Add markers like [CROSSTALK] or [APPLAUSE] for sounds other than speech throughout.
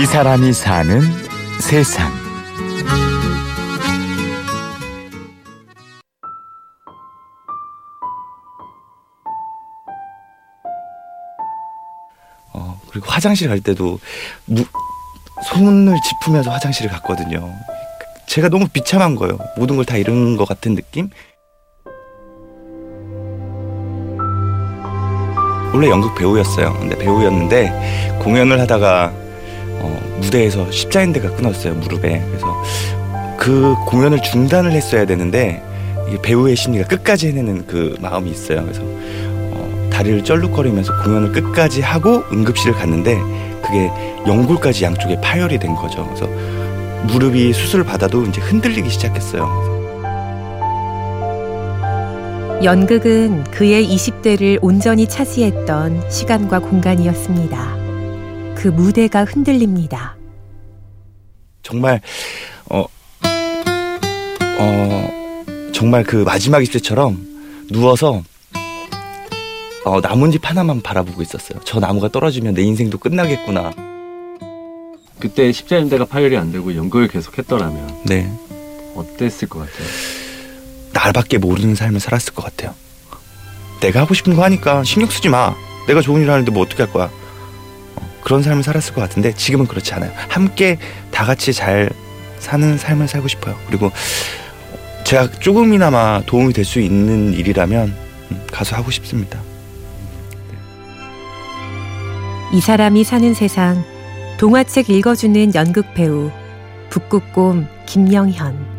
이 사람이 사는 세상. 어, 그리고 화장실 갈 때도 무, 손을 짚으면서 화장실을 갔거든요. 제가 너무 비참한 거예요. 모든 걸 다 잃은 것 같은 느낌? 원래 연극 배우였어요. 근데 배우였는데 공연을 하다가 어, 무대에서 십자인대가 끊었어요 무릎에. 그래서 그 공연을 중단을 했어야 되는데 배우의 심리가 끝까지 해내는 그 마음이 있어요. 그래서 어, 다리를 쩔룩거리면서 공연을 끝까지 하고 응급실을 갔는데 그게 연골까지 양쪽에 파열이 된 거죠. 그래서 무릎이 수술을 받아도 이제 흔들리기 시작했어요. 연극은 그의 20대를 온전히 차지했던 시간과 공간이었습니다. 그 무대가 흔들립니다. 정말 어, 어 정말 그 마지막 입새처럼 누워서 어, 나뭇잎 하나만 바라보고 있었어요. 저 나무가 떨어지면 내 인생도 끝나겠구나. 그때 십자인대가 파열이 안 되고 연극을 계속 했더라면 네. 어땠을 것 같아요? 날밖에 모르는 삶을 살았을 것 같아요. 내가 하고 싶은 거 하니까 신경 쓰지 마. 내가 좋은 일 하는데 뭐 어떻게 할 거야. 어, 그런 삶을 살았을 것 같은데 지금은 그렇지 않아요. 함께 다 같이 잘 사는 삶을 살고 싶어요. 그리고 제가 조금이나마 도움이 될 수 있는 일이라면 음, 가서 하고 싶습니다. 이 사람이 사는 세상 동화책 읽어주는 연극 배우 북극곰 김영현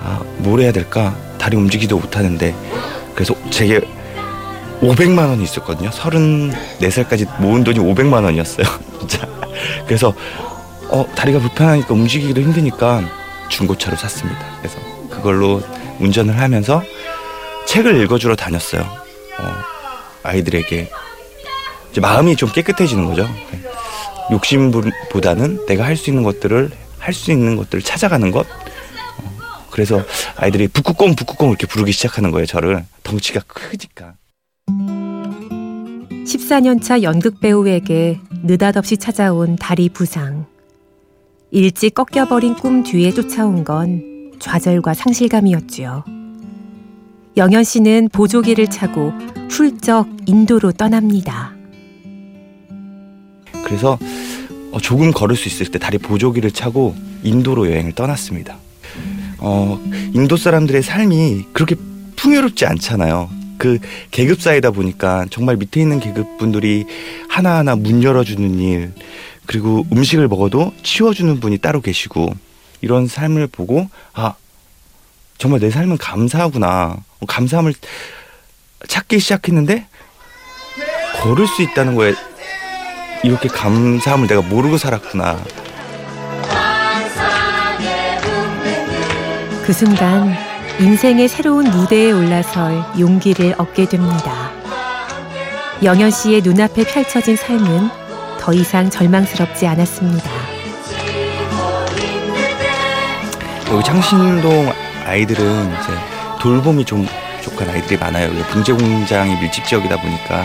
아, 뭘 해야 될까? 다리 움직이지도 못하는데 그래서 제게 500만 원이 있었거든요. 34살까지 모은 돈이 500만 원이었어요. [LAUGHS] 진짜. 그래서 어, 다리가 불편하니까 움직이기도 힘드니까 중고차로 샀습니다. 그래서 그걸로 운전을 하면서 책을 읽어주러 다녔어요. 어, 아이들에게 이제 마음이 좀 깨끗해지는 거죠. 네. 욕심보다는 내가 할 수 있는 것들을 할 수 있는 것들을 찾아가는 것. 어, 그래서 아이들이 북극곰 북극곰 이렇게 부르기 시작하는 거예요. 저를 덩치가 크니까. 14년차 연극 배우에게 느닷없이 찾아온 다리 부상. 일찍 꺾여버린 꿈 뒤에 쫓아온 건 좌절과 상실감이었지요. 영현 씨는 보조기를 차고 훌쩍 인도로 떠납니다. 그래서 어, 조금 걸을 수 있을 때 다리 보조기를 차고 인도로 여행을 떠났습니다. 어, 인도 사람들의 삶이 그렇게 풍요롭지 않잖아요. 그 계급 사이다 보니까 정말 밑에 있는 계급 분들이 하나하나 문 열어주는 일, 그리고 음식을 먹어도 치워주는 분이 따로 계시고 이런 삶을 보고 아 정말 내 삶은 감사하구나. 어, 감사함을 찾기 시작했는데 걸을 수 있다는 거에 이렇게 감사함을 내가 모르고 살았구나. 그 순간 인생의 새로운 무대에 올라설 용기를 얻게 됩니다. 영현 씨의 눈앞에 펼쳐진 삶은 더 이상 절망스럽지 않았습니다. 여기 창신동 아이들은 이제 돌봄이 좀 부족한 아이들이 많아요. 분재 공장이 밀집 지역이다 보니까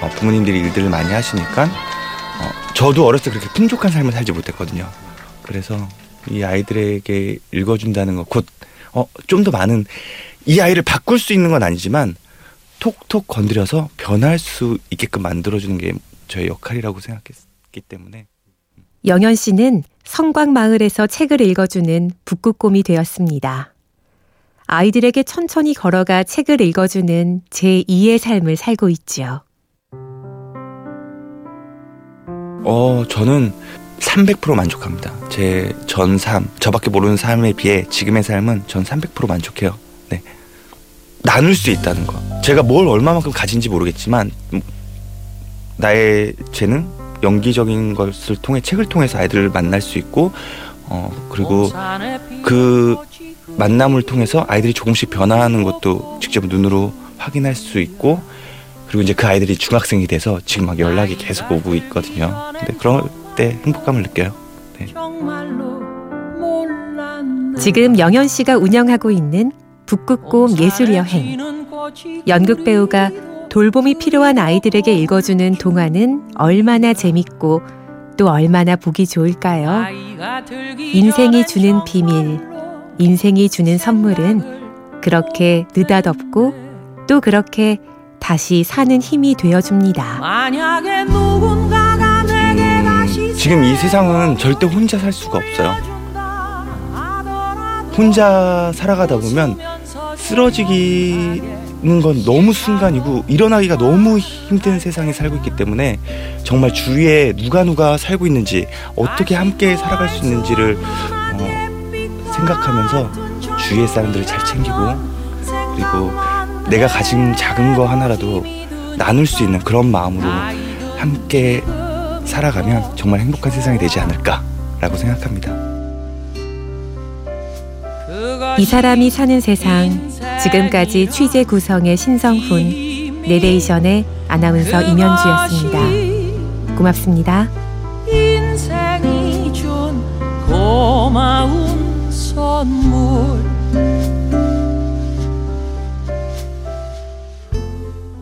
어, 부모님들이 일들을 많이 하시니까 어, 저도 어렸을 때 그렇게 풍족한 삶을 살지 못했거든요. 그래서 이 아이들에게 읽어준다는 거곧 어, 좀 더 많은 이 아이를 바꿀 수 있는 건 아니지만 톡톡 건드려서 변할 수 있게끔 만들어주는 게 저의 역할이라고 생각했기 때문에 영현 씨는 성곽마을에서 책을 읽어주는 북극곰이 되었습니다. 아이들에게 천천히 걸어가 책을 읽어주는 제2의 삶을 살고 있지요. 어 저는 300% 만족합니다. 제 전 삶, 저밖에 모르는 삶에 비해 지금의 삶은 전 300% 만족해요. 네. 나눌 수 있다는 거. 제가 뭘 얼마만큼 가진지 모르겠지만 음, 나의 재능, 연기적인 것을 통해 책을 통해서 아이들을 만날 수 있고 어 그리고 그 만남을 통해서 아이들이 조금씩 변화하는 것도 직접 눈으로 확인할 수 있고 그리고 이제 그 아이들이 중학생이 돼서 지금 막 연락이 계속 오고 있거든요. 근데 그럴 때 행복감을 느껴요. 네. 지금 영현 씨가 운영하고 있는 북극곰 예술 여행. 연극 배우가 돌봄이 필요한 아이들에게 읽어주는 동화는 얼마나 재밌고 또 얼마나 보기 좋을까요? 인생이 주는 비밀, 인생이 주는 선물은 그렇게 느닷없고 또 그렇게 다시 사는 힘이 되어줍니다. 지금 이 세상은 절대 혼자 살 수가 없어요. 혼자 살아가다 보면 쓰러지기는 건 너무 순간이고 일어나기가 너무 힘든 세상에 살고 있기 때문에 정말 주위에 누가 누가 살고 있는지 어떻게 함께 살아갈 수 있는지를 어, 생각하면서 주위의 사람들을 잘 챙기고 그리고 내가 가진 작은 거 하나라도 나눌 수 있는 그런 마음으로 함께 살아가면 정말 행복한 세상이 되지 않을까라고 생각합니다. 이 사람이 사는 세상 지금까지 취재 구성의 신성훈 내레이션의 아나운서 임현주였습니다. 고맙습니다. 인생이 준 고마운 선물